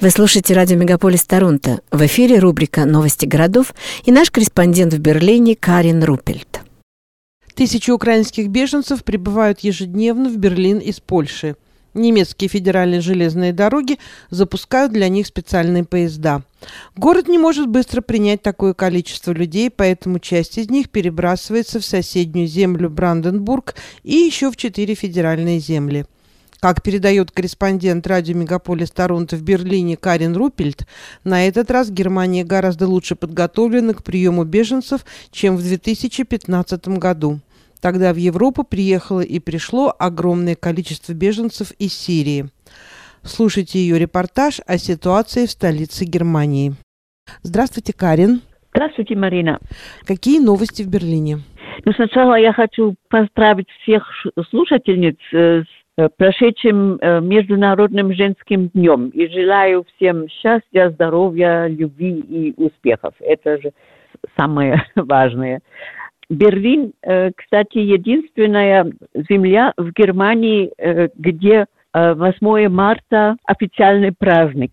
Вы слушаете радио «Мегаполис Торонто». В эфире рубрика «Новости городов» и наш корреспондент в Берлине Карин Рупельт. Тысячи украинских беженцев прибывают ежедневно в Берлин из Польши. Немецкие федеральные железные дороги запускают для них специальные поезда. Город не может быстро принять такое количество людей, поэтому часть из них перебрасывается в соседнюю землю Бранденбург и еще в четыре федеральные земли. Как передает корреспондент радио «Мегаполис Торонто» в Берлине Карин Рупельт, на этот раз Германия гораздо лучше подготовлена к приему беженцев, чем в 2015 году. Тогда в Европу приехало и пришло огромное количество беженцев из Сирии. Слушайте ее репортаж о ситуации в столице Германии. Здравствуйте, Карин. Здравствуйте, Марина. Какие новости в Берлине? Ну, сначала я хочу поздравить всех слушательниц э, с прошедшим э, Международным женским днем. И желаю всем счастья, здоровья, любви и успехов. Это же самое важное. Берлин, э, кстати, единственная земля в Германии, где 8 марта официальный праздник.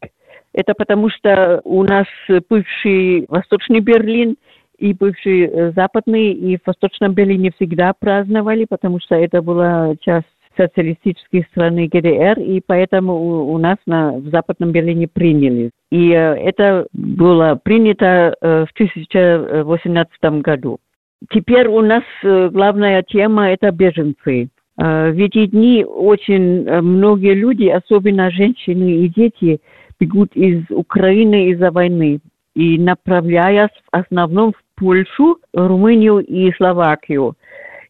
Это потому что у нас бывший Восточный Берлин и бывший Западный, и в Восточном Берлине всегда праздновали, потому что это была часть социалистической страны ГДР, и поэтому у, у нас на, в Западном Берлине приняли. И э, это было принято э, в 2018 году. Теперь у нас э, главная тема – это беженцы. Э, в эти дни очень э, многие люди, особенно женщины и дети, бегут из Украины из-за войны и направляясь в основном в Польшу, Румынию и Словакию –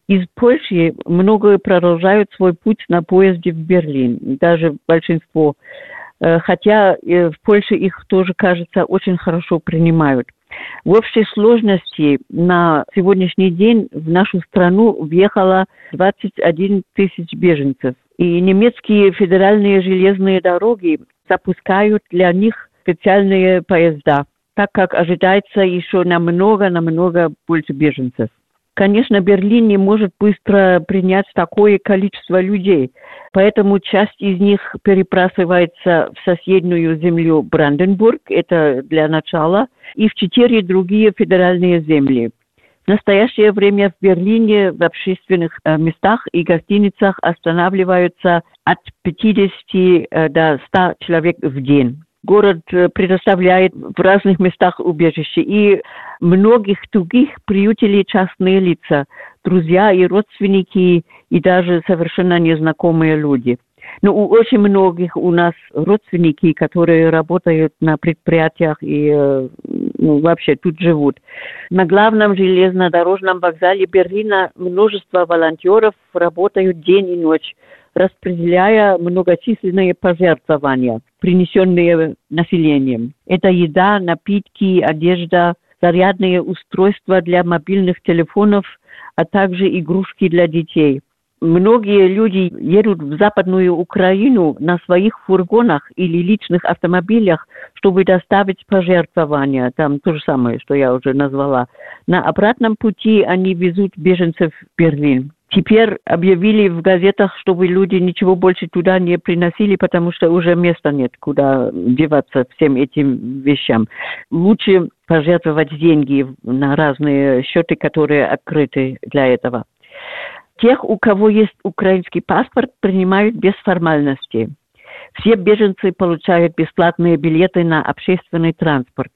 из Польши многие продолжают свой путь на поезде в Берлин, даже большинство. Э, хотя э, в Польше их тоже, кажется, очень хорошо принимают. В общей сложности на сегодняшний день в нашу страну въехало 21 тысяч беженцев. И немецкие федеральные железные дороги запускают для них специальные поезда, так как ожидается еще намного-намного больше беженцев. Конечно, Берлин не может быстро принять такое количество людей, поэтому часть из них перебрасывается в соседнюю землю Бранденбург, это для начала, и в четыре другие федеральные земли. В настоящее время в Берлине в общественных э, местах и гостиницах останавливаются от 50 э, до 100 человек в день город э, предоставляет в разных местах убежище. И многих других приютили частные лица, друзья и родственники, и даже совершенно незнакомые люди. Но у очень многих у нас родственники, которые работают на предприятиях и э, ну, вообще тут живут. На главном железнодорожном вокзале Берлина множество волонтеров работают день и ночь распределяя многочисленные пожертвования, принесенные населением. Это еда, напитки, одежда, зарядные устройства для мобильных телефонов, а также игрушки для детей. Многие люди едут в Западную Украину на своих фургонах или личных автомобилях, чтобы доставить пожертвования. Там то же самое, что я уже назвала. На обратном пути они везут беженцев в Берлин. Теперь объявили в газетах, чтобы люди ничего больше туда не приносили, потому что уже места нет, куда деваться всем этим вещам. Лучше пожертвовать деньги на разные счеты, которые открыты для этого. Тех, у кого есть украинский паспорт, принимают без формальности. Все беженцы получают бесплатные билеты на общественный транспорт.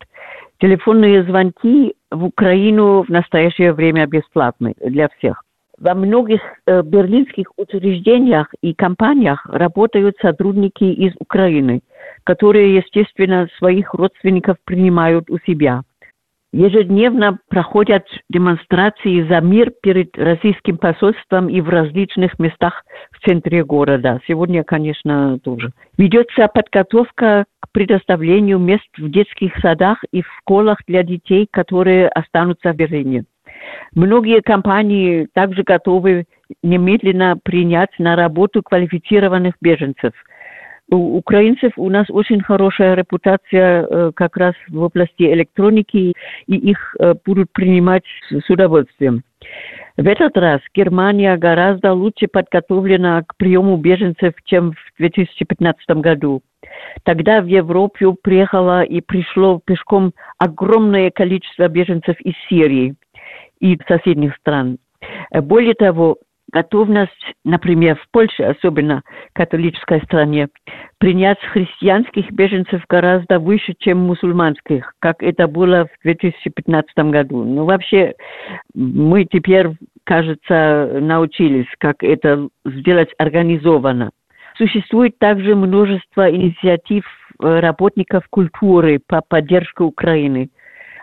Телефонные звонки в Украину в настоящее время бесплатны для всех. Во многих э, берлинских учреждениях и компаниях работают сотрудники из Украины, которые, естественно, своих родственников принимают у себя. Ежедневно проходят демонстрации за мир перед российским посольством и в различных местах в центре города. Сегодня, конечно, тоже. Ведется подготовка к предоставлению мест в детских садах и в школах для детей, которые останутся в Берлине. Многие компании также готовы немедленно принять на работу квалифицированных беженцев. У украинцев у нас очень хорошая репутация э, как раз в области электроники, и их э, будут принимать с удовольствием. В этот раз Германия гораздо лучше подготовлена к приему беженцев, чем в 2015 году. Тогда в Европу приехало и пришло пешком огромное количество беженцев из Сирии и соседних стран. Более того, готовность, например, в Польше, особенно католической стране, принять христианских беженцев гораздо выше, чем мусульманских, как это было в 2015 году. Ну, вообще, мы теперь, кажется, научились, как это сделать организованно. Существует также множество инициатив э, работников культуры по поддержке Украины.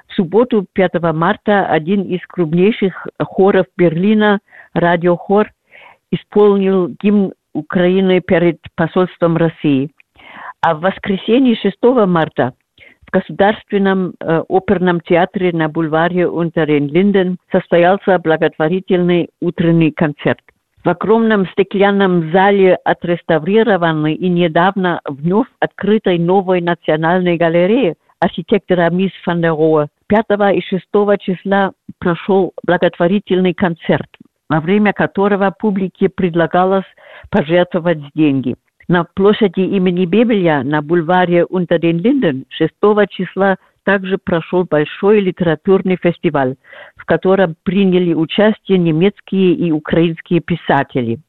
В субботу, 5 марта, один из крупнейших хоров Берлина – радиохор исполнил гимн Украины перед посольством России. А в воскресенье 6 марта в Государственном э, оперном театре на бульваре Унтерен-Линден состоялся благотворительный утренний концерт. В огромном стеклянном зале отреставрированной и недавно вновь открытой новой национальной галереи архитектора Мисс Фан 5 и 6 числа прошел благотворительный концерт во время которого публике предлагалось пожертвовать деньги. На площади имени Бебеля на бульваре Унтерден-Линден 6 числа также прошел большой литературный фестиваль, в котором приняли участие немецкие и украинские писатели.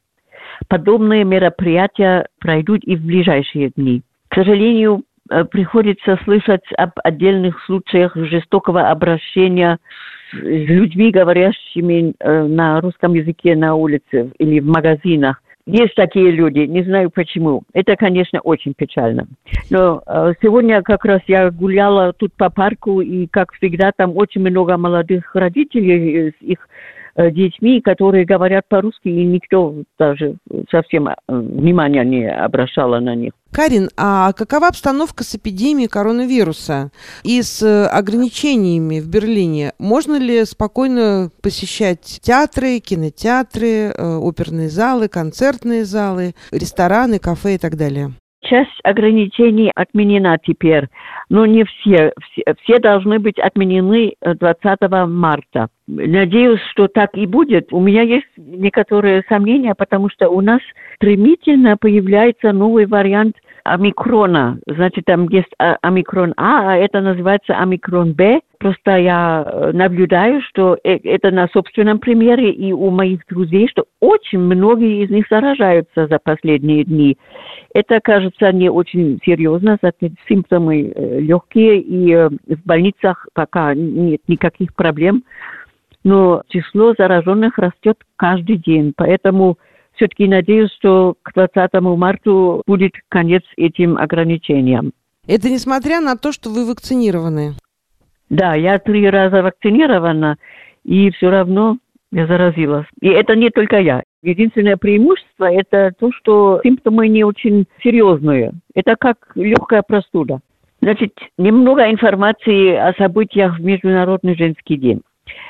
Подобные мероприятия пройдут и в ближайшие дни. К сожалению, приходится слышать об отдельных случаях жестокого обращения с людьми, говорящими э, на русском языке на улице или в магазинах. Есть такие люди, не знаю почему. Это, конечно, очень печально. Но э, сегодня как раз я гуляла тут по парку, и, как всегда, там очень много молодых родителей с их Э, детьми, которые говорят по-русски, и никто даже совсем э, внимания не обращал на них. Карин, а какова обстановка с эпидемией коронавируса и с э, ограничениями в Берлине? Можно ли спокойно посещать театры, кинотеатры, оперные залы, концертные залы, рестораны, кафе и так далее? Часть ограничений отменена теперь, но не все. Все, все должны быть отменены 20 марта. Надеюсь, что так и будет. У меня есть некоторые сомнения, потому что у нас стремительно появляется новый вариант омикрона. Значит, там есть а, омикрон А, а это называется омикрон Б. Просто я э, наблюдаю, что э, это на собственном примере и у моих друзей, что очень многие из них заражаются за последние дни. Это кажется не очень серьезно, симптомы э, легкие, и в больницах пока нет никаких проблем но число зараженных растет каждый день. Поэтому все-таки надеюсь, что к 20 марта будет конец этим ограничениям. Это несмотря на то, что вы вакцинированы? Да, я три раза вакцинирована, и все равно я заразилась. И это не только я. Единственное преимущество – это то, что симптомы не очень серьезные. Это как легкая простуда. Значит, немного информации о событиях в Международный женский день.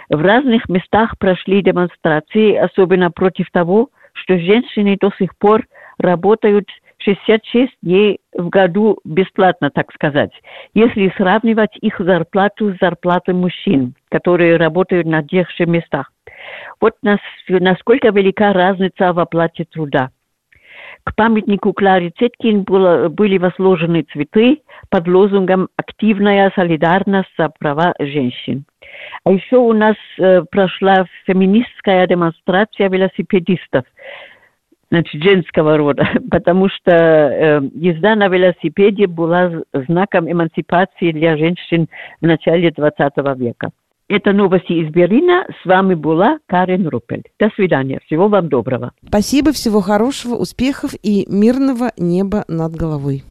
В разных местах прошли демонстрации, особенно против того, что женщины до сих пор работают 66 дней в году бесплатно, так сказать, если сравнивать их зарплату с зарплатой мужчин, которые работают на тех же местах. Вот насколько велика разница в оплате труда. К памятнику Кларе Цеткин было, были возложены цветы под лозунгом «Активная солидарность за права женщин». А еще у нас э, прошла феминистская демонстрация велосипедистов, значит, женского рода, потому что э, езда на велосипеде была знаком эмансипации для женщин в начале 20 века. Это новости из Берлина. С вами была Карен Рупель. До свидания. Всего вам доброго. Спасибо, всего хорошего, успехов и мирного неба над головой.